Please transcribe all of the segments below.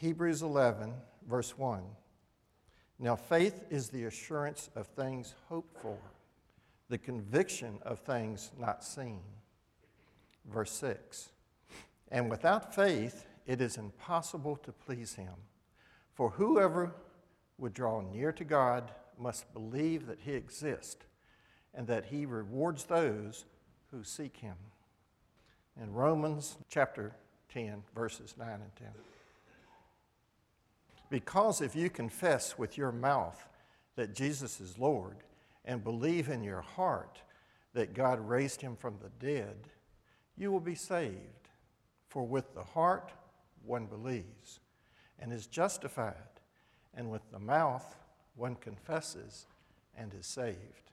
Hebrews 11, verse 1. Now, faith is the assurance of things hoped for, the conviction of things not seen. Verse 6. And without faith, it is impossible to please him. For whoever would draw near to God must believe that he exists and that he rewards those who seek him. In Romans chapter 10, verses 9 and 10. Because if you confess with your mouth that Jesus is Lord and believe in your heart that God raised him from the dead, you will be saved. For with the heart one believes and is justified, and with the mouth one confesses and is saved.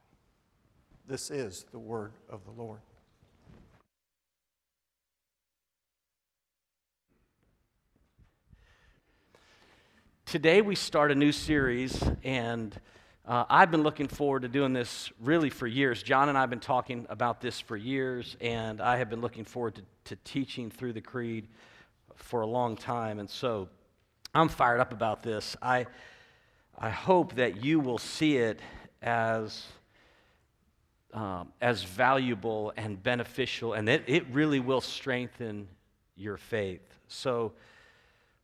This is the word of the Lord. Today we start a new series, and uh, I've been looking forward to doing this really for years. John and I have been talking about this for years, and I have been looking forward to, to teaching through the Creed for a long time. And so I'm fired up about this. I, I hope that you will see it as, um, as valuable and beneficial, and it, it really will strengthen your faith. So,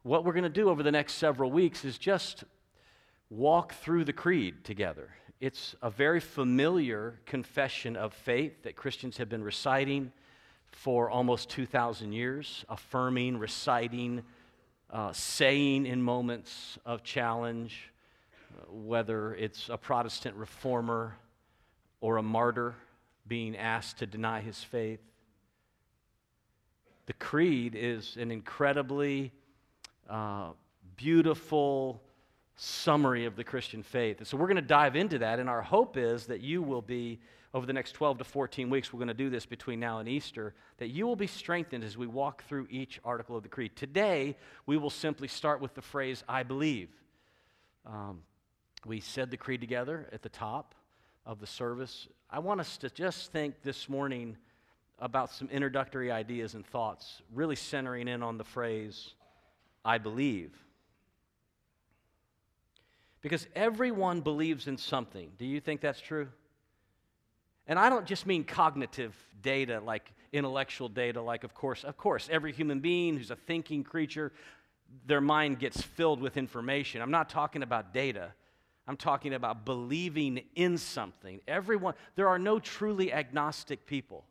what we're going to do over the next several weeks is just walk through the creed together. It's a very familiar confession of faith that Christians have been reciting for almost 2,000 years, affirming, reciting, uh, saying in moments of challenge, uh, whether it's a Protestant reformer or a martyr being asked to deny his faith. The creed is an incredibly uh, beautiful summary of the Christian faith. And so we're going to dive into that, and our hope is that you will be, over the next 12 to 14 weeks, we're going to do this between now and Easter, that you will be strengthened as we walk through each article of the Creed. Today, we will simply start with the phrase, I believe. Um, we said the Creed together at the top of the service. I want us to just think this morning about some introductory ideas and thoughts, really centering in on the phrase, I believe. Because everyone believes in something. Do you think that's true? And I don't just mean cognitive data, like intellectual data, like, of course, of course, every human being who's a thinking creature, their mind gets filled with information. I'm not talking about data. I'm talking about believing in something. Everyone, there are no truly agnostic people.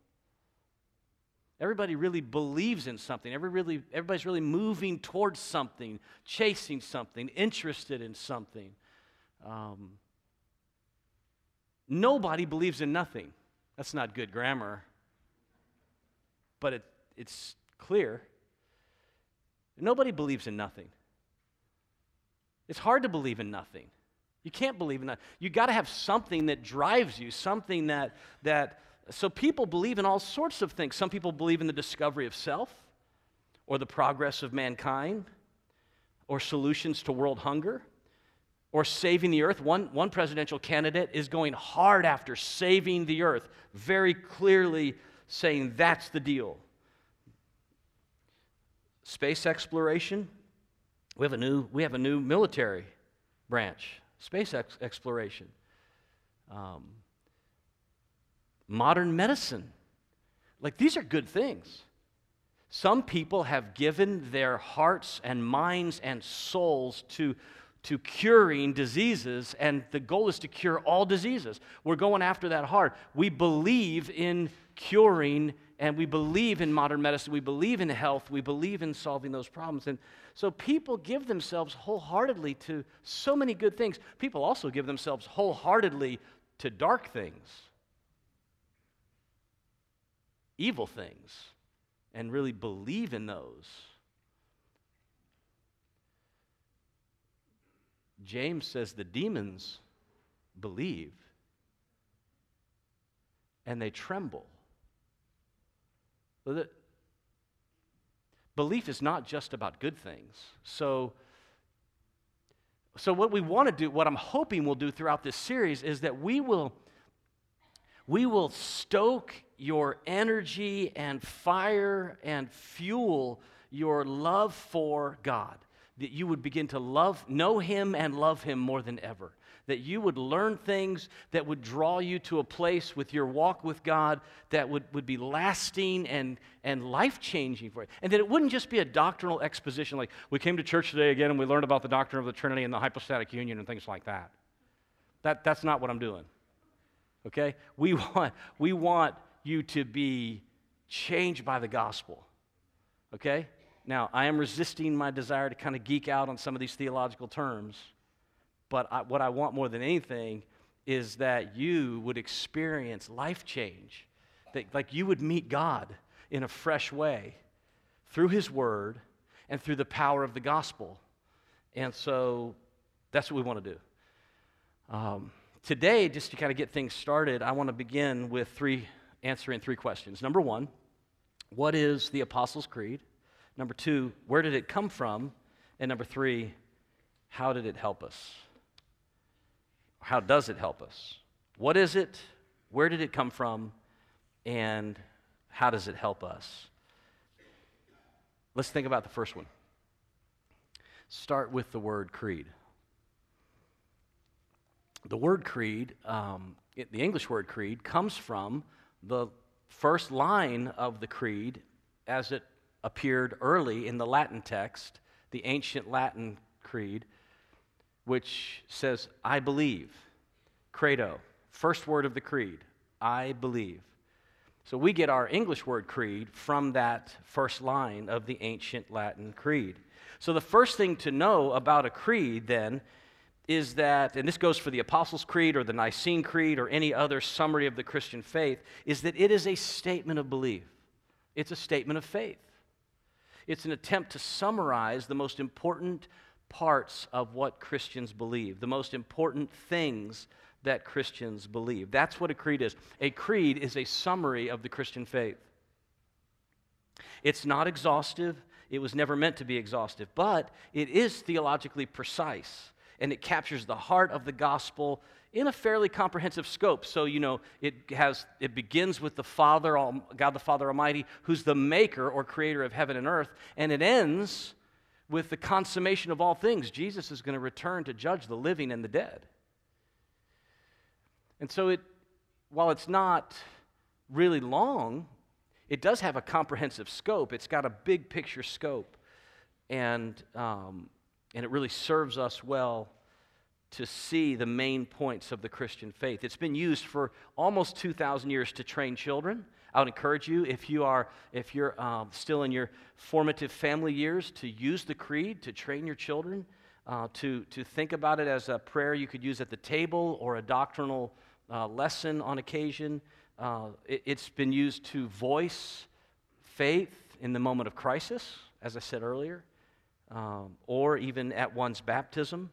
Everybody really believes in something. Every really, everybody's really moving towards something, chasing something, interested in something. Um, nobody believes in nothing. That's not good grammar, but it, it's clear. Nobody believes in nothing. It's hard to believe in nothing. You can't believe in that. You got to have something that drives you, something that that so people believe in all sorts of things. Some people believe in the discovery of self, or the progress of mankind, or solutions to world hunger, or saving the earth. One, one presidential candidate is going hard after saving the earth, very clearly saying that's the deal. Space exploration. We have a new, we have a new military branch, space ex- exploration. Um, modern medicine. Like, these are good things. Some people have given their hearts and minds and souls to, to curing diseases, and the goal is to cure all diseases. We're going after that hard. We believe in curing, and we believe in modern medicine. We believe in health. We believe in solving those problems. And so people give themselves wholeheartedly to so many good things. People also give themselves wholeheartedly to dark things evil things and really believe in those. James says the demons believe and they tremble. belief is not just about good things. So, so what we want to do, what I'm hoping we'll do throughout this series, is that we will, we will stoke your energy and fire and fuel your love for God. that you would begin to love, know Him and love Him more than ever. That you would learn things that would draw you to a place with your walk with God that would, would be lasting and, and life changing for you. And that it wouldn't just be a doctrinal exposition like we came to church today again and we learned about the doctrine of the Trinity and the hypostatic union and things like that. that that's not what I'm doing. Okay? We want, we want you to be changed by the gospel. Okay? Now, I am resisting my desire to kind of geek out on some of these theological terms, but I, what I want more than anything is that you would experience life change, that like you would meet God in a fresh way through His Word and through the power of the gospel. And so that's what we want to do. Um, today, just to kind of get things started, I want to begin with three answering three questions. Number one, what is the Apostles' Creed? Number two, where did it come from? And number three, how did it help us? How does it help us? What is it? Where did it come from? And how does it help us? Let's think about the first one. Start with the word creed. The word creed, um, it, the English word creed, comes from the first line of the creed as it appeared early in the Latin text, the ancient Latin creed, which says, I believe. Credo, first word of the creed, I believe. So we get our English word creed from that first line of the ancient Latin creed. So the first thing to know about a creed then is that, and this goes for the Apostles' Creed or the Nicene Creed or any other summary of the Christian faith, is that it is a statement of belief. It's a statement of faith. It's an attempt to summarize the most important parts of what Christians believe, the most important things that Christians believe. That's what a creed is. A creed is a summary of the Christian faith. It's not exhaustive, it was never meant to be exhaustive, but it is theologically precise and it captures the heart of the gospel in a fairly comprehensive scope. So, you know, it has it begins with the Father, God the Father Almighty, who's the maker or creator of heaven and earth, and it ends with the consummation of all things. Jesus is going to return to judge the living and the dead. And so it while it's not really long, it does have a comprehensive scope. It's got a big picture scope. And um, and it really serves us well to see the main points of the Christian faith. It's been used for almost 2,000 years to train children. I would encourage you, if you are if you're um, still in your formative family years, to use the creed to train your children, uh, to to think about it as a prayer you could use at the table or a doctrinal uh, lesson on occasion. Uh, it, it's been used to voice faith in the moment of crisis, as I said earlier um, or even at one's baptism.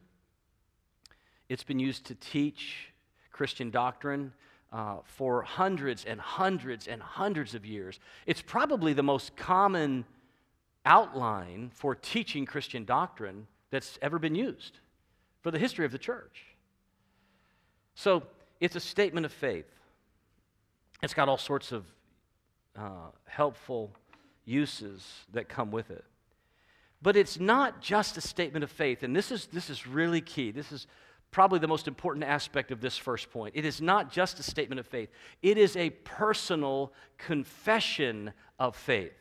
It's been used to teach Christian doctrine uh, for hundreds and hundreds and hundreds of years. It's probably the most common outline for teaching Christian doctrine that's ever been used for the history of the church. So it's a statement of faith. It's got all sorts of uh, helpful uses that come with it. But it's not just a statement of faith, and this is, this is really key. This is probably the most important aspect of this first point. It is not just a statement of faith, it is a personal confession of faith.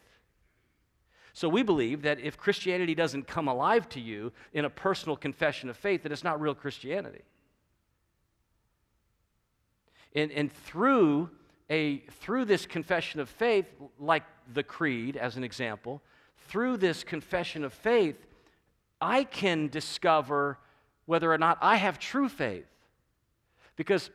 So we believe that if Christianity doesn't come alive to you in a personal confession of faith, that it's not real Christianity. And, and through, a, through this confession of faith, like the creed as an example, through this confession of faith, I can discover whether or not I have true faith. Because,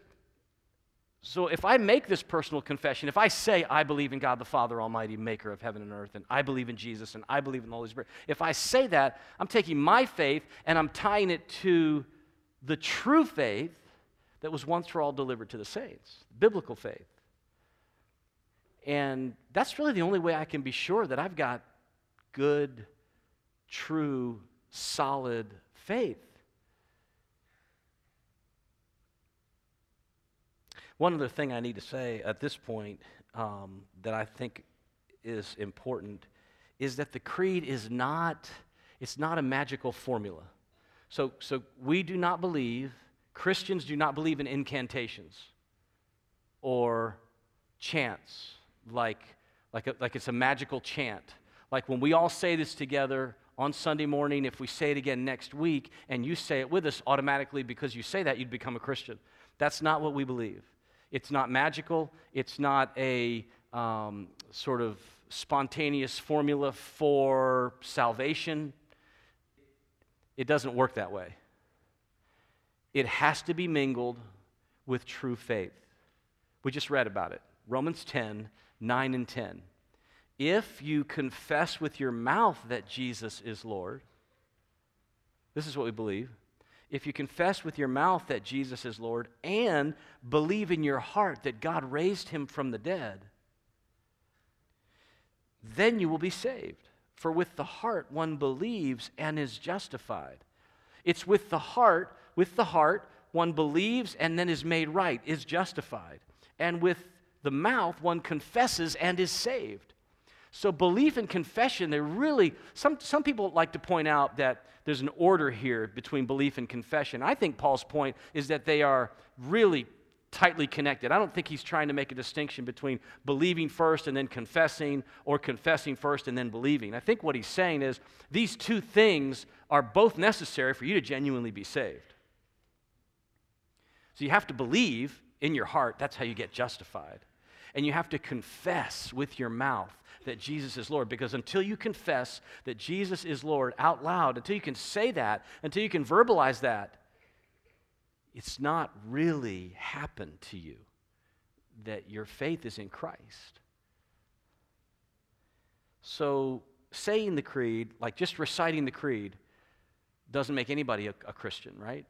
so if I make this personal confession, if I say, I believe in God the Father Almighty, maker of heaven and earth, and I believe in Jesus, and I believe in the Holy Spirit, if I say that, I'm taking my faith and I'm tying it to the true faith that was once for all delivered to the saints, biblical faith. And that's really the only way I can be sure that I've got good, true, solid faith. One other thing I need to say at this point um, that I think is important is that the creed is not It's not a magical formula. So, so we do not believe, Christians do not believe in incantations or chants like, like, a, like it's a magical chant. Like when we all say this together on Sunday morning, if we say it again next week and you say it with us automatically because you say that, you'd become a Christian. That's not what we believe. It's not magical, it's not a um, sort of spontaneous formula for salvation. It doesn't work that way. It has to be mingled with true faith. We just read about it. Romans 10, 9 and 10. If you confess with your mouth that Jesus is Lord, this is what we believe. If you confess with your mouth that Jesus is Lord and believe in your heart that God raised him from the dead, then you will be saved. For with the heart one believes and is justified. It's with the heart, with the heart, one believes and then is made right, is justified. And with the mouth, one confesses and is saved. So, belief and confession, they're really, some, some people like to point out that there's an order here between belief and confession. I think Paul's point is that they are really tightly connected. I don't think he's trying to make a distinction between believing first and then confessing, or confessing first and then believing. I think what he's saying is these two things are both necessary for you to genuinely be saved. So, you have to believe in your heart, that's how you get justified. And you have to confess with your mouth that Jesus is Lord. Because until you confess that Jesus is Lord out loud, until you can say that, until you can verbalize that, it's not really happened to you that your faith is in Christ. So, saying the creed, like just reciting the creed, doesn't make anybody a, a Christian, right?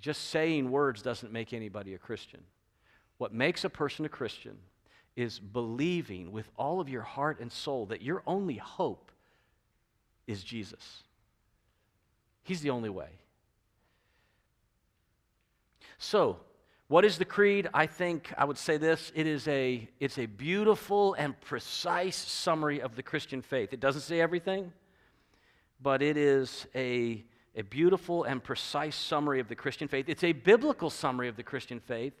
Just saying words doesn't make anybody a Christian. What makes a person a Christian is believing with all of your heart and soul that your only hope is Jesus. He's the only way. So, what is the creed? I think I would say this it is a, it's a beautiful and precise summary of the Christian faith. It doesn't say everything, but it is a, a beautiful and precise summary of the Christian faith. It's a biblical summary of the Christian faith,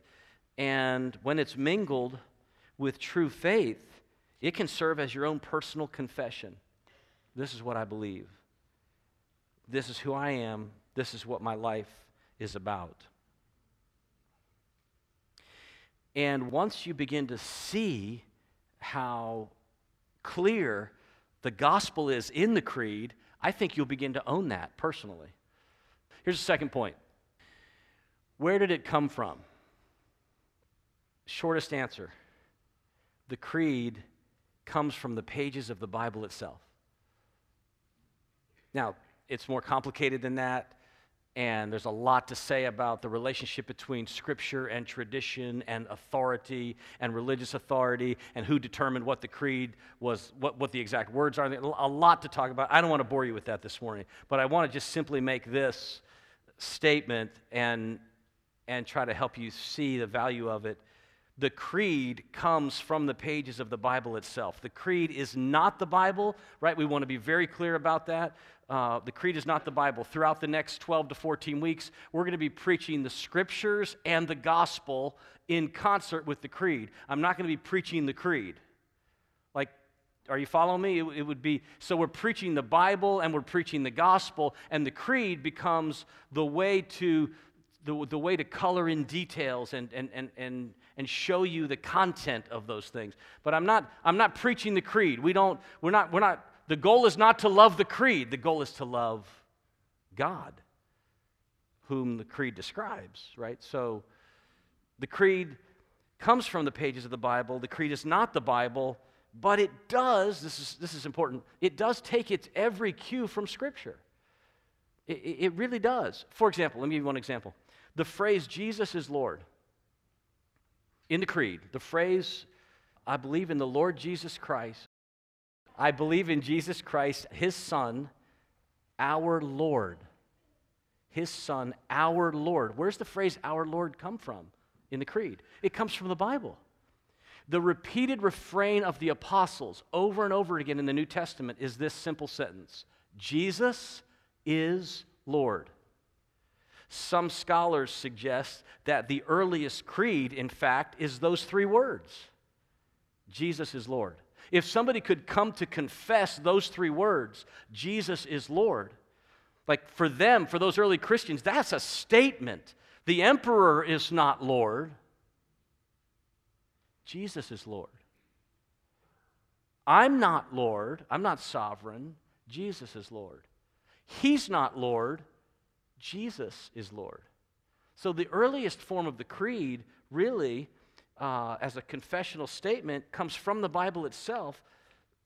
and when it's mingled with true faith, it can serve as your own personal confession. This is what I believe. This is who I am. This is what my life is about. And once you begin to see how clear the gospel is in the creed, I think you'll begin to own that personally. Here's the second point Where did it come from? Shortest answer the creed comes from the pages of the Bible itself. Now, it's more complicated than that, and there's a lot to say about the relationship between scripture and tradition and authority and religious authority and who determined what the creed was, what, what the exact words are. A lot to talk about. I don't want to bore you with that this morning, but I want to just simply make this statement and, and try to help you see the value of it the creed comes from the pages of the Bible itself. The creed is not the Bible, right? We want to be very clear about that. Uh, the creed is not the Bible. Throughout the next 12 to 14 weeks, we're going to be preaching the scriptures and the gospel in concert with the creed. I'm not going to be preaching the creed. Like, are you following me? It, it would be so we're preaching the Bible and we're preaching the gospel, and the creed becomes the way to the, the way to color in details and, and, and, and and show you the content of those things. But I'm not, I'm not preaching the creed. We don't, we're not, we're not, the goal is not to love the creed. The goal is to love God, whom the creed describes, right? So the creed comes from the pages of the Bible. The creed is not the Bible, but it does, this is, this is important, it does take its every cue from Scripture. It, it really does. For example, let me give you one example. The phrase, Jesus is Lord in the creed, the phrase, I believe in the Lord Jesus Christ. I believe in Jesus Christ, his Son, our Lord. His Son, our Lord. Where's the phrase our Lord come from in the creed? It comes from the Bible. The repeated refrain of the apostles over and over again in the New Testament is this simple sentence Jesus is Lord. Some scholars suggest that the earliest creed, in fact, is those three words Jesus is Lord. If somebody could come to confess those three words, Jesus is Lord, like for them, for those early Christians, that's a statement. The emperor is not Lord, Jesus is Lord. I'm not Lord, I'm not sovereign, Jesus is Lord. He's not Lord, Jesus is Lord. So the earliest form of the creed, really, uh, as a confessional statement, comes from the Bible itself.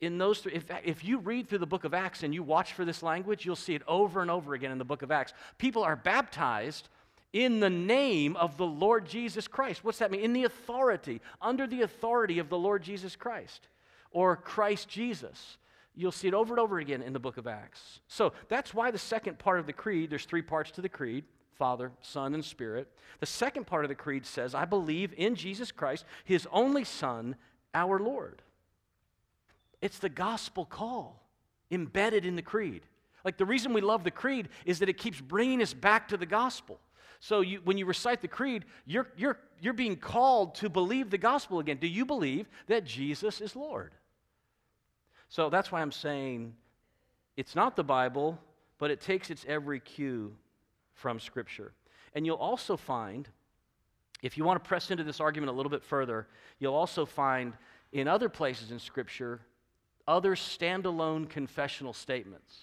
In those three, if, if you read through the book of Acts and you watch for this language, you'll see it over and over again in the book of Acts. People are baptized in the name of the Lord Jesus Christ. What's that mean? In the authority, under the authority of the Lord Jesus Christ or Christ Jesus. You'll see it over and over again in the book of Acts. So that's why the second part of the creed, there's three parts to the creed Father, Son, and Spirit. The second part of the creed says, I believe in Jesus Christ, his only Son, our Lord. It's the gospel call embedded in the creed. Like the reason we love the creed is that it keeps bringing us back to the gospel. So you, when you recite the creed, you're, you're, you're being called to believe the gospel again. Do you believe that Jesus is Lord? So that's why I'm saying it's not the Bible, but it takes its every cue from Scripture. And you'll also find, if you want to press into this argument a little bit further, you'll also find in other places in Scripture other standalone confessional statements.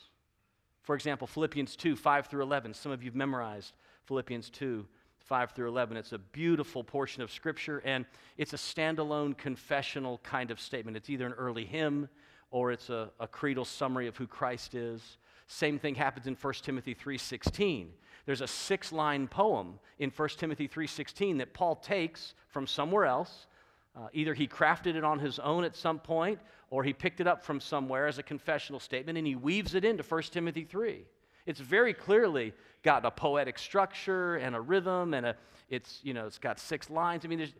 For example, Philippians 2 5 through 11. Some of you've memorized Philippians 2 5 through 11. It's a beautiful portion of Scripture, and it's a standalone confessional kind of statement. It's either an early hymn, or it's a, a creedal summary of who Christ is. Same thing happens in 1 Timothy 3:16. There's a six-line poem in 1 Timothy 3:16 that Paul takes from somewhere else. Uh, either he crafted it on his own at some point, or he picked it up from somewhere as a confessional statement, and he weaves it into 1 Timothy 3. It's very clearly got a poetic structure and a rhythm, and a, it's, you know, it's got six lines. I mean, there's,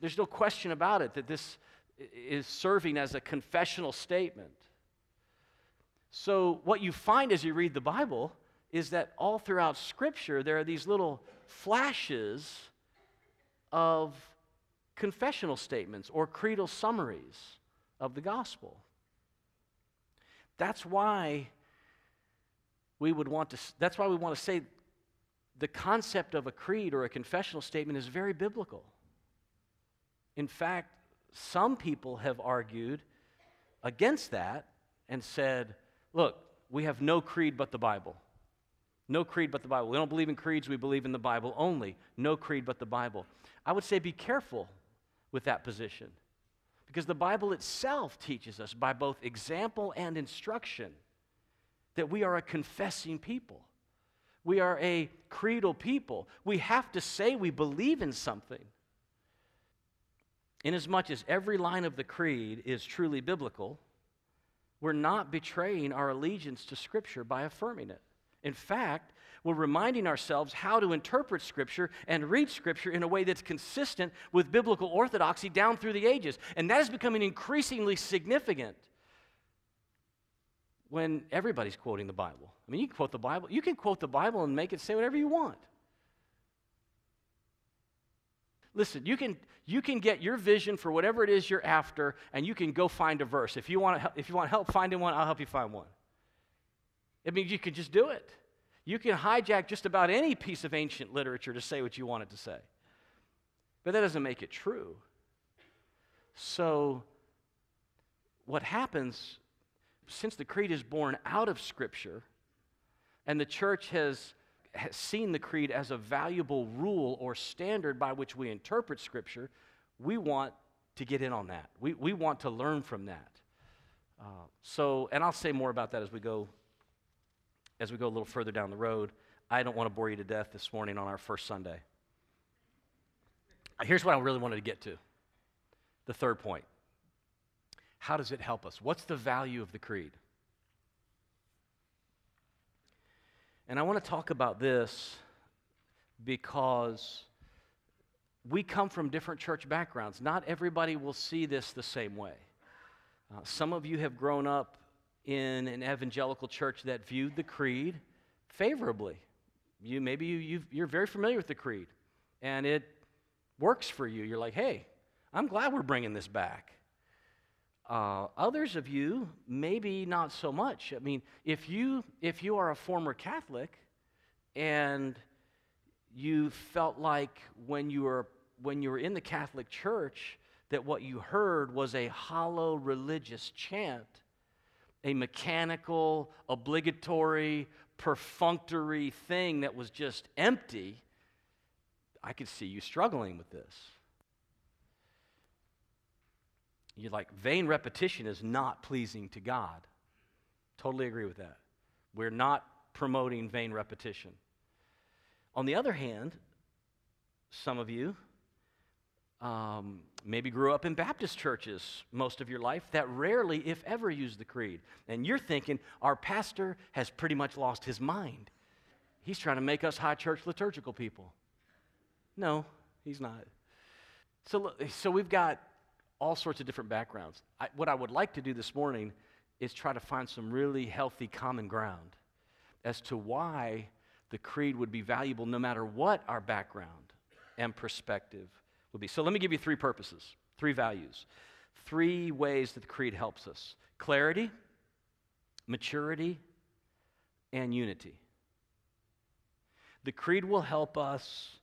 there's no question about it that this is serving as a confessional statement. So, what you find as you read the Bible is that all throughout Scripture, there are these little flashes of confessional statements or creedal summaries of the gospel. That's why we would want to, that's why we want to say the concept of a creed or a confessional statement is very biblical. In fact, some people have argued against that and said, look, we have no creed but the Bible. No creed but the Bible. We don't believe in creeds, we believe in the Bible only. No creed but the Bible. I would say be careful with that position because the Bible itself teaches us by both example and instruction that we are a confessing people. We are a creedal people. We have to say we believe in something. Inasmuch as every line of the creed is truly biblical, we're not betraying our allegiance to Scripture by affirming it. In fact, we're reminding ourselves how to interpret Scripture and read Scripture in a way that's consistent with biblical orthodoxy down through the ages. And that is becoming increasingly significant when everybody's quoting the Bible. I mean, you can quote the Bible, you can quote the Bible and make it say whatever you want. Listen, you can, you can get your vision for whatever it is you're after, and you can go find a verse. If you want, if you want help finding one, I'll help you find one. I mean, you can just do it. You can hijack just about any piece of ancient literature to say what you want it to say. But that doesn't make it true. So, what happens since the creed is born out of Scripture, and the church has has seen the creed as a valuable rule or standard by which we interpret Scripture, we want to get in on that. We, we want to learn from that. Uh, so, and I'll say more about that as we go as we go a little further down the road. I don't want to bore you to death this morning on our first Sunday. Here's what I really wanted to get to. The third point. How does it help us? What's the value of the creed? And I want to talk about this because we come from different church backgrounds. Not everybody will see this the same way. Uh, some of you have grown up in an evangelical church that viewed the creed favorably. You, maybe you, you are very familiar with the creed and it works for you. You're like, hey, I'm glad we're bringing this back. Uh, others of you, maybe not so much. I mean, if you, if you are a former Catholic and you felt like when you were, when you were in the Catholic Church that what you heard was a hollow religious chant, a mechanical, obligatory, perfunctory thing that was just empty, I could see you struggling with this. You're like, vain repetition is not pleasing to God. Totally agree with that. We're not promoting vain repetition. On the other hand, some of you um, maybe grew up in Baptist churches most of your life that rarely, if ever, use the creed. And you're thinking, our pastor has pretty much lost his mind. He's trying to make us high church liturgical people. No, he's not. So, so we've got all sorts of different backgrounds. I, what I would like to do this morning is try to find some really healthy common ground as to why the creed would be valuable no matter what our background and perspective would be. So let me give you three purposes, three values, three ways that the creed helps us clarity, maturity, and unity. The creed will help us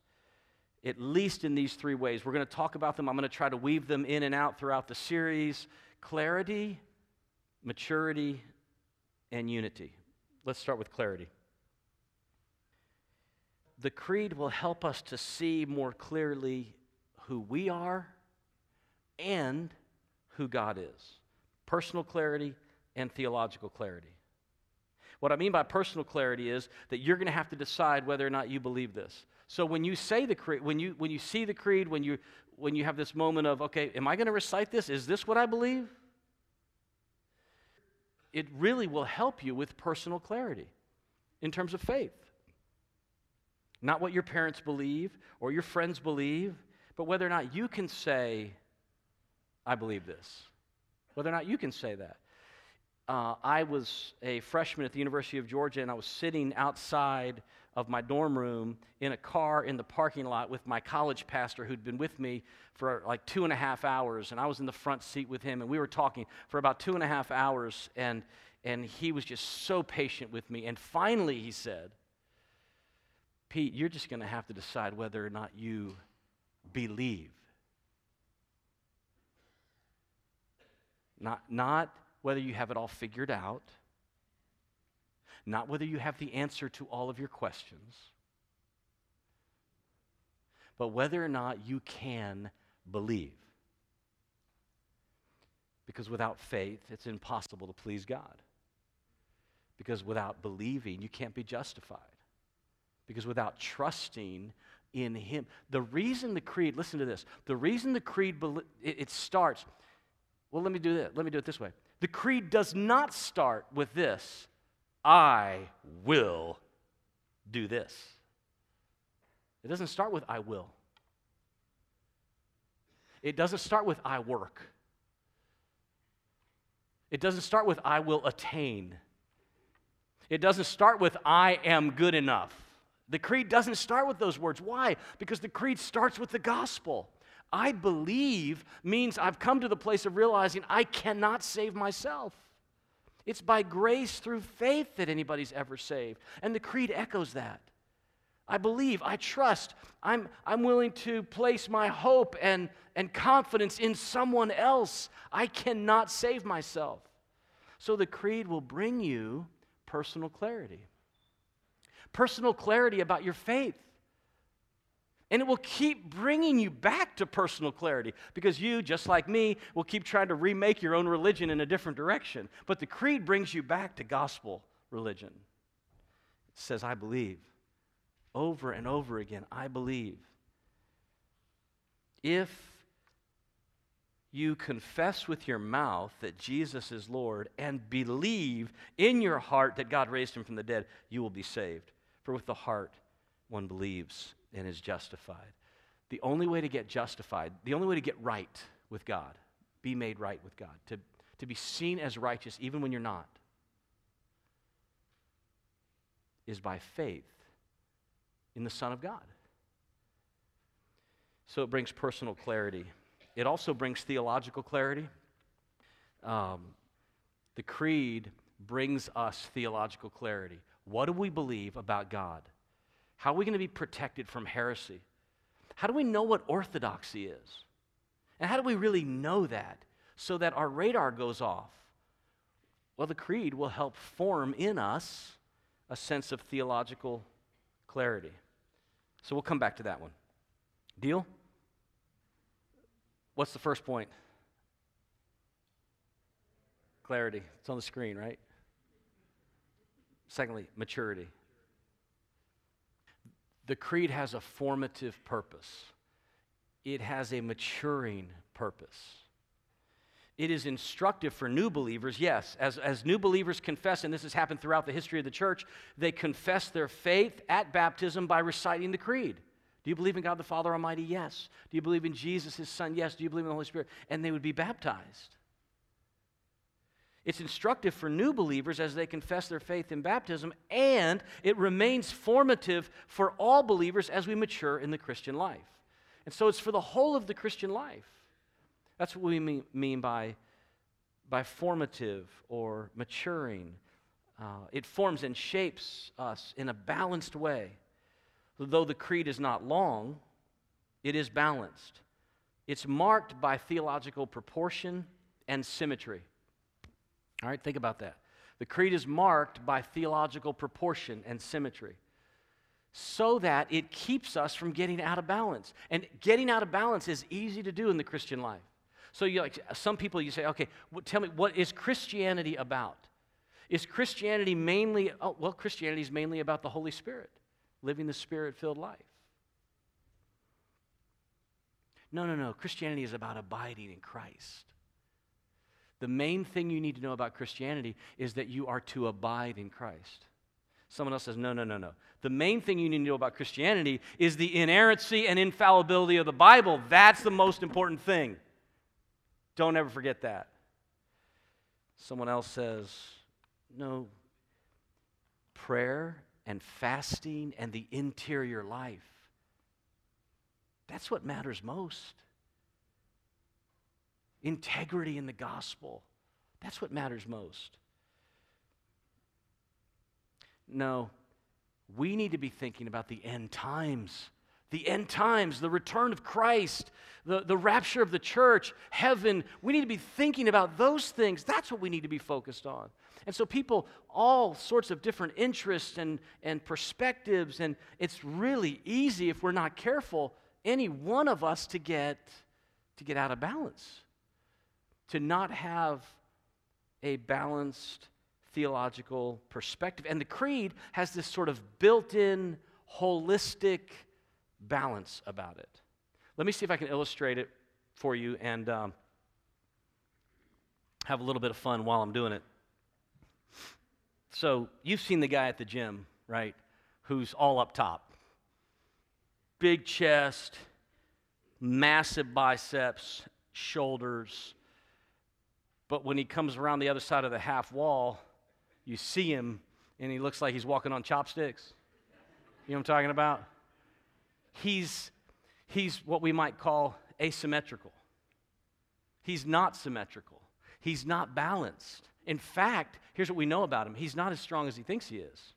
at least in these three ways. We're going to talk about them. I'm going to try to weave them in and out throughout the series clarity, maturity, and unity. Let's start with clarity. The creed will help us to see more clearly who we are and who God is personal clarity and theological clarity. What I mean by personal clarity is that you're going to have to decide whether or not you believe this. So when you say the creed, when you when you see the creed, when you when you have this moment of, okay, am I going to recite this? Is this what I believe? It really will help you with personal clarity in terms of faith. Not what your parents believe or your friends believe, but whether or not you can say, I believe this. Whether or not you can say that. Uh, I was a freshman at the University of Georgia, and I was sitting outside of my dorm room in a car in the parking lot with my college pastor who'd been with me for like two and a half hours. And I was in the front seat with him, and we were talking for about two and a half hours. And, and he was just so patient with me. And finally, he said, Pete, you're just going to have to decide whether or not you believe. Not, not whether you have it all figured out, not whether you have the answer to all of your questions, but whether or not you can believe. Because without faith, it's impossible to please God. Because without believing, you can't be justified. Because without trusting, in him. The reason the creed, listen to this, the reason the creed, it, starts, well, let me do that. Let me do it this way. The creed does not start with this I will do this. It doesn't start with I will. It doesn't start with I work. It doesn't start with I will attain. It doesn't start with I am good enough. The creed doesn't start with those words. Why? Because the creed starts with the gospel. I believe means I've come to the place of realizing I cannot save myself. It's by grace through faith that anybody's ever saved. And the creed echoes that. I believe, I trust, I'm, I'm willing to place my hope and, and confidence in someone else. I cannot save myself. So the creed will bring you personal clarity personal clarity about your faith. And it will keep bringing you back to personal clarity because you, just like me, will keep trying to remake your own religion in a different direction. But the creed brings you back to gospel religion. It says, I believe. Over and over again, I believe. If you confess with your mouth that Jesus is Lord and believe in your heart that God raised him from the dead, you will be saved. For with the heart one believes and is justified. The only way to get justified, the only way to get right with God, be made right with God, to, to be seen as righteous even when you're not, is by faith in the Son of God. So it brings personal clarity. It also brings theological clarity. Um, the creed brings us theological clarity. What do we believe about God? How are we going to be protected from heresy? How do we know what orthodoxy is? And how do we really know that so that our radar goes off? Well, the creed will help form in us a sense of theological clarity. So we'll come back to that one. Deal? What's the first point? Clarity. It's on the screen, right? Secondly, maturity. The creed has a formative purpose, it has a maturing purpose. It is instructive for new believers, yes. As, as new believers confess, and this has happened throughout the history of the church, they confess their faith at baptism by reciting the creed. Do you believe in God the Father Almighty? Yes. Do you believe in Jesus, his Son? Yes. Do you believe in the Holy Spirit? And they would be baptized. It's instructive for new believers as they confess their faith in baptism, and it remains formative for all believers as we mature in the Christian life. And so it's for the whole of the Christian life. That's what we mean, by, by formative or maturing. Uh, it forms and shapes us in a balanced way. Though the creed is not long, it is balanced. It's marked by theological proportion and symmetry. All right, think about that. The creed is marked by theological proportion and symmetry so that it keeps us from getting out of balance. And getting out of balance is easy to do in the Christian life. So you like some people you say, okay, well, tell me what is Christianity about? Is Christianity mainly oh, well, Christianity is mainly about the Holy Spirit, living the spirit-filled life. No, no, no. Christianity is about abiding in Christ. The main thing you need to know about Christianity is that you are to abide in Christ. Someone else says, no, no, no, no. The main thing you need to know about Christianity is the inerrancy and infallibility of the Bible. That's the most important thing. Don't ever forget that. Someone else says, no, prayer and fasting and the interior life. That's what matters most integrity in the gospel. That's what matters most. No, we need to be thinking about the end times. The end times, the return of Christ, the, the rapture of the church, heaven. We need to be thinking about those things. That's what we need to be focused on. And so, people, all sorts of different interests and, and perspectives, and it's really easy if we're not careful, any one of us to get, to get out of balance to not have a balanced theological perspective. And the creed has this sort of built in, holistic balance about it. Let me see if I can illustrate it for you and um, have a little bit of fun while I'm doing it. So, you've seen the guy at the gym, right? Who's all up top. Big chest, massive biceps, shoulders, but when he comes around the other side of the half wall, you see him and he looks like he's walking on chopsticks. You know what I'm talking about? He's, he's what we might call asymmetrical. He's not symmetrical. He's not balanced. In fact, here's what we know about him he's not as strong as he thinks he is.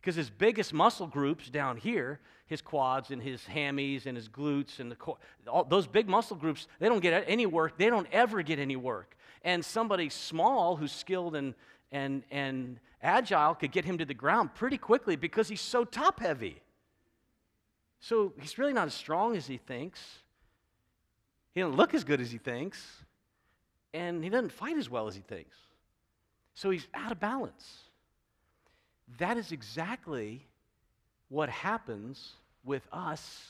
Because his biggest muscle groups down here, his quads and his hammies and his glutes and the core, all, those big muscle groups, they don't get any work. They don't ever get any work and somebody small who's skilled and, and, and agile could get him to the ground pretty quickly because he's so top heavy. So he's really not as strong as he thinks. He doesn't look as good as he thinks. And he doesn't fight as well as he thinks. So he's out of balance. That is exactly what happens with us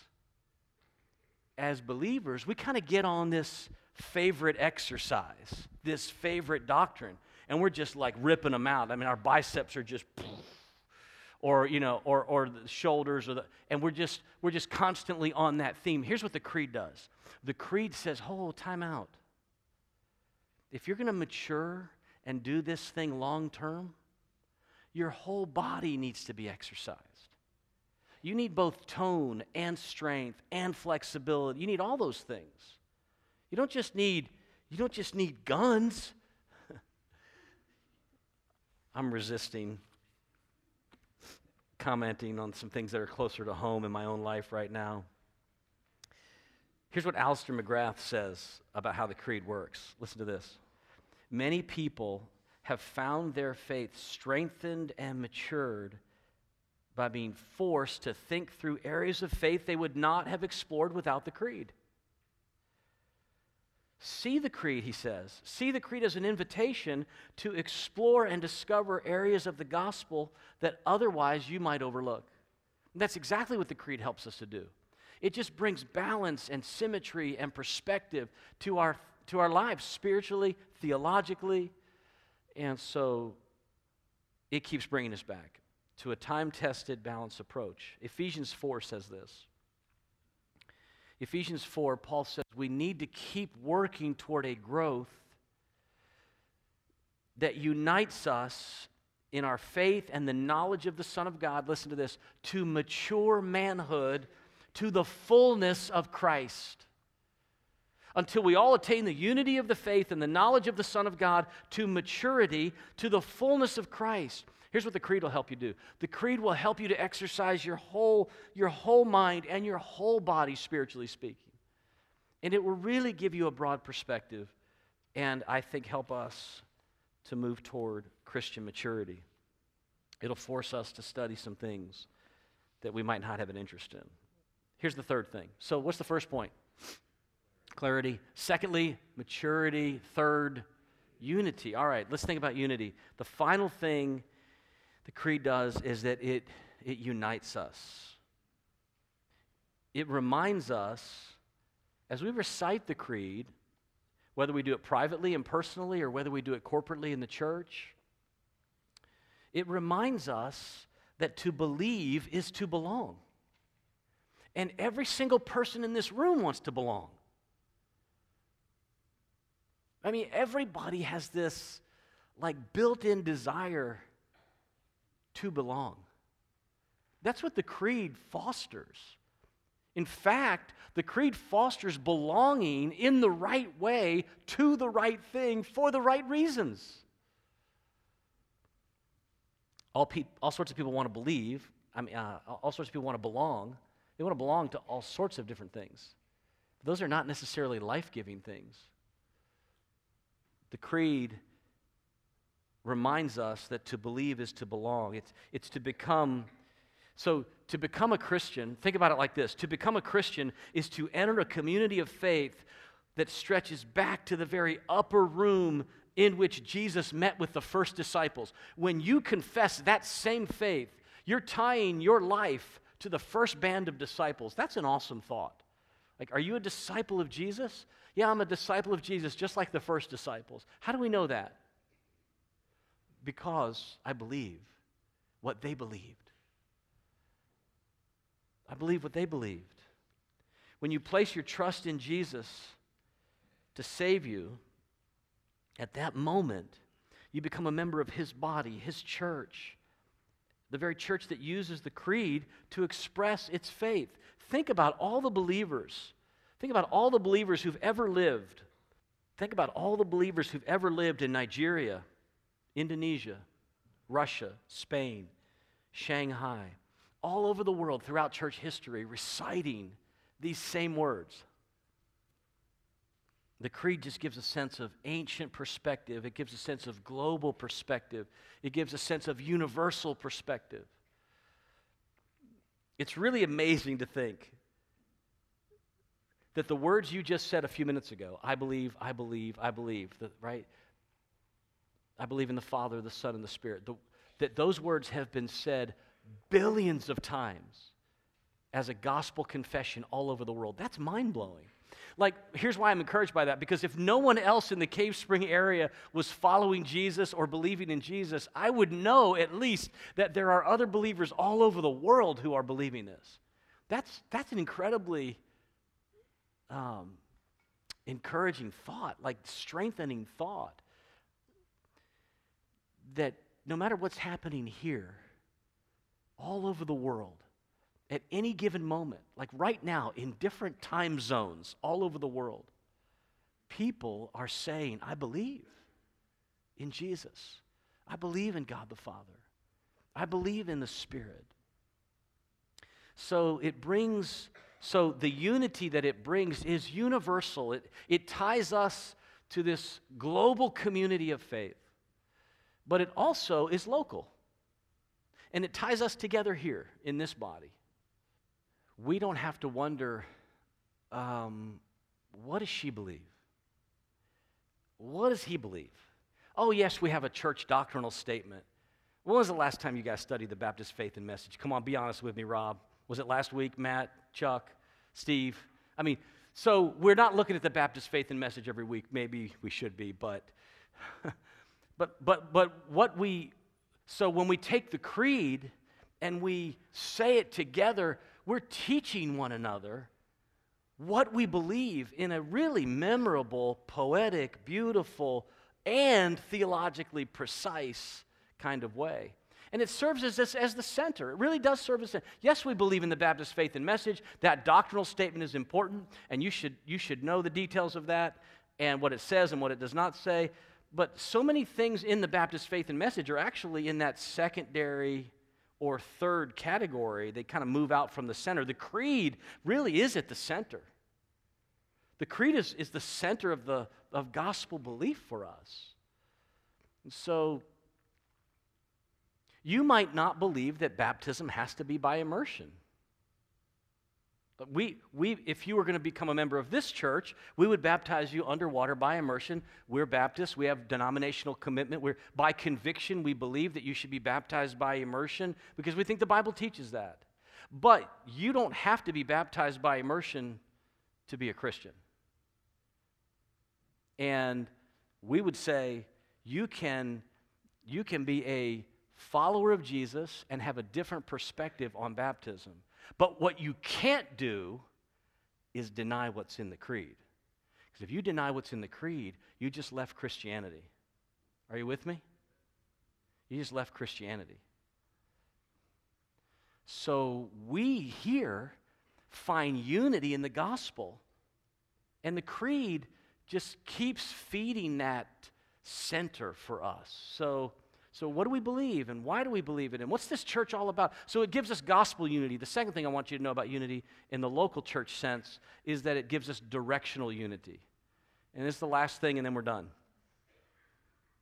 as believers. We kind of get on this favorite exercise, this favorite doctrine, and we're just like ripping them out. I mean, our biceps are just, or you know, or or the shoulders, or the, and we're just we're just constantly on that theme. Here's what the creed does: the creed says, "Hold, time out. If you're going to mature and do this thing long term, your whole body needs to be exercised. You need both tone and strength and flexibility. You need all those things. You don't just need you don't just need guns. I'm resisting commenting on some things that are closer to home in my own life right now. Here's what Alister McGrath says about how the creed works. Listen to this. Many people have found their faith strengthened and matured by being forced to think through areas of faith they would not have explored without the creed. See the creed, he says. See the creed as an invitation to explore and discover areas of the gospel that otherwise you might overlook. And that's exactly what the creed helps us to do. It just brings balance and symmetry and perspective to our, to our lives, spiritually, theologically. And so it keeps bringing us back to a time tested, balanced approach. Ephesians 4 says this Ephesians 4, Paul says we need to keep working toward a growth that unites us in our faith and the knowledge of the Son of God, listen to this, to mature manhood, to the fullness of Christ. Until we all attain the unity of the faith and the knowledge of the Son of God to maturity, to the fullness of Christ. Here's what the creed will help you do. The creed will help you to exercise your whole, your whole mind and your whole body, spiritually speaking. And it will really give you a broad perspective and I think help us to move toward Christian maturity. It'll force us to study some things that we might not have an interest in. Here's the third thing. So, what's the first point? Clarity. Secondly, maturity. Third, unity. All right, let's think about unity. The final thing the creed does is that it, it unites us. It reminds us, as we recite the creed, whether we do it privately and personally or whether we do it corporately in the church, it reminds us that to believe is to belong. And every single person in this room wants to belong. I mean, everybody has this like built in desire to belong. That's what the creed fosters. In fact, the creed fosters belonging in the right way to the right thing for the right reasons. All, pe- all sorts of people want to believe, I mean, uh, all sorts of people want to belong. They want to belong to all sorts of different things. Those are not necessarily life giving things. The creed reminds us that to believe is to belong, it's, it's to become. So, to become a Christian, think about it like this to become a Christian is to enter a community of faith that stretches back to the very upper room in which Jesus met with the first disciples. When you confess that same faith, you're tying your life to the first band of disciples. That's an awesome thought. Like, are you a disciple of Jesus? Yeah, I'm a disciple of Jesus, just like the first disciples. How do we know that? Because I believe what they believed. I believe what they believed. When you place your trust in Jesus to save you, at that moment, you become a member of His body, His church, the very church that uses the creed to express its faith. Think about all the believers. Think about all the believers who've ever lived. Think about all the believers who've ever lived in Nigeria, Indonesia, Russia, Spain, Shanghai, all over the world throughout church history, reciting these same words. The creed just gives a sense of ancient perspective. It gives a sense of global perspective. It gives a sense of universal perspective. It's really amazing to think that the words you just said a few minutes ago, I believe, I believe, I believe, right? I believe in the Father, the Son, and the Spirit. The, that those words have been said billions of times as a gospel confession all over the world. That's mind blowing. Like, here's why I'm encouraged by that because if no one else in the Cave Spring area was following Jesus or believing in Jesus, I would know at least that there are other believers all over the world who are believing this. That's, that's an incredibly um, encouraging thought, like strengthening thought that no matter what's happening here, all over the world, at any given moment, like right now, in different time zones all over the world, people are saying, I believe in Jesus. I believe in God the Father. I believe in the Spirit. So it brings, so the unity that it brings is universal. It, it ties us to this global community of faith, but it also is local. And it ties us together here in this body. We don't have to wonder um, what does she believe? What does he believe? Oh, yes, we have a church doctrinal statement. When was the last time you guys studied the Baptist faith and message? Come on, be honest with me, Rob. Was it last week, Matt, Chuck, Steve? I mean, so we're not looking at the Baptist faith and message every week. Maybe we should be, but but but but what we so when we take the creed and we say it together, we're teaching one another what we believe in a really memorable, poetic, beautiful, and theologically precise kind of way. And it serves as, this, as the center. It really does serve as Yes, we believe in the Baptist faith and message. That doctrinal statement is important, and you should, you should know the details of that and what it says and what it does not say. But so many things in the Baptist faith and message are actually in that secondary or third category. They kind of move out from the center. The creed really is at the center. The creed is, is the center of, the, of gospel belief for us. And so you might not believe that baptism has to be by immersion. We, we, if you were going to become a member of this church, we would baptize you underwater by immersion. We're Baptists. We have denominational commitment. We're, by conviction, we believe that you should be baptized by immersion because we think the Bible teaches that. But you don't have to be baptized by immersion to be a Christian. And we would say you can, you can be a follower of Jesus and have a different perspective on baptism. But what you can't do is deny what's in the creed. Because if you deny what's in the creed, you just left Christianity. Are you with me? You just left Christianity. So we here find unity in the gospel. And the creed just keeps feeding that center for us. So so, what do we believe and why do we believe it? And what's this church all about? So, it gives us gospel unity. The second thing I want you to know about unity in the local church sense is that it gives us directional unity. And this is the last thing, and then we're done.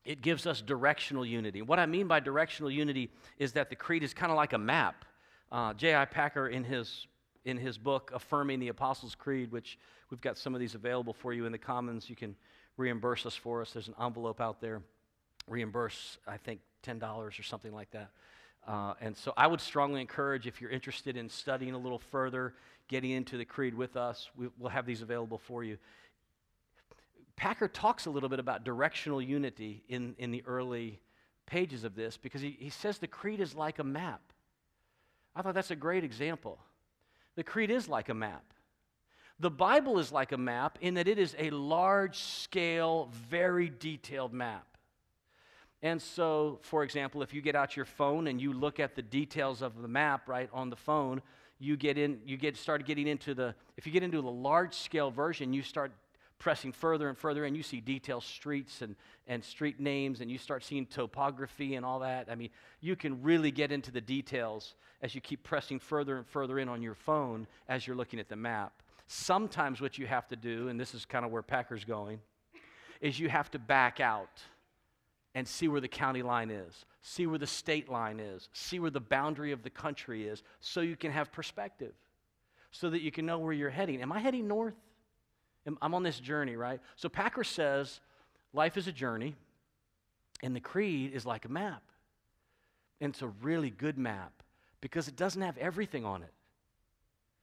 It gives us directional unity. What I mean by directional unity is that the creed is kind of like a map. Uh, J.I. Packer, in his, in his book, Affirming the Apostles' Creed, which we've got some of these available for you in the Commons, you can reimburse us for us. There's an envelope out there reimburse, I think, $10 or something like that. Uh, and so I would strongly encourage if you're interested in studying a little further, getting into the creed with us, we, will have these available for you. Packer talks a little bit about directional unity in, in the early pages of this because he, he says the creed is like a map. I thought that's a great example. The creed is like a map. The Bible is like a map in that it is a large scale, very detailed map. And so, for example, if you get out your phone and you look at the details of the map right on the phone, you get in, you get started getting into the, if you get into the large scale version, you start pressing further and further and you see detailed streets and, and street names and you start seeing topography and all that. I mean, you can really get into the details as you keep pressing further and further in on your phone as you're looking at the map. Sometimes what you have to do, and this is kind of where Packer's going, is you have to back out and see where the county line is, see where the state line is, see where the boundary of the country is, so you can have perspective, so that you can know where you're heading. Am I heading north? I'm on this journey, right? So Packer says life is a journey, and the creed is like a map. And it's a really good map because it doesn't have everything on it.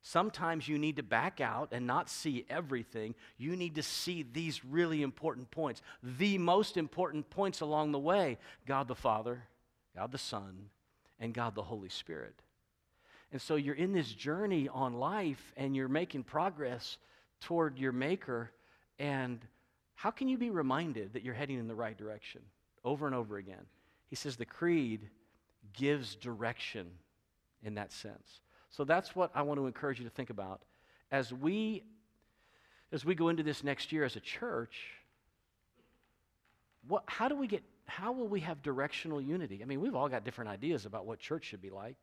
Sometimes you need to back out and not see everything. You need to see these really important points. The most important points along the way God the Father, God the Son, and God the Holy Spirit. And so you're in this journey on life and you're making progress toward your Maker. And how can you be reminded that you're heading in the right direction over and over again? He says the creed gives direction in that sense. So that's what I want to encourage you to think about as we as we go into this next year as a church. What, how do we get how will we have directional unity? I mean, we've all got different ideas about what church should be like.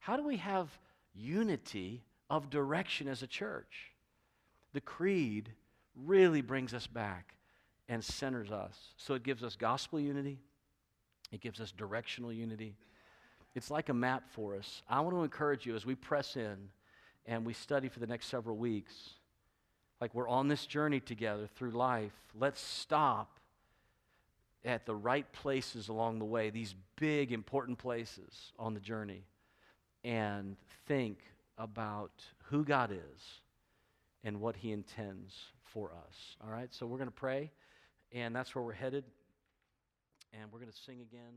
How do we have unity of direction as a church? The creed really brings us back and centers us. So it gives us gospel unity, it gives us directional unity. It's like a map for us. I want to encourage you as we press in and we study for the next several weeks, like we're on this journey together through life, let's stop at the right places along the way, these big, important places on the journey, and think about who God is and what He intends for us. All right, so we're going to pray, and that's where we're headed, and we're going to sing again.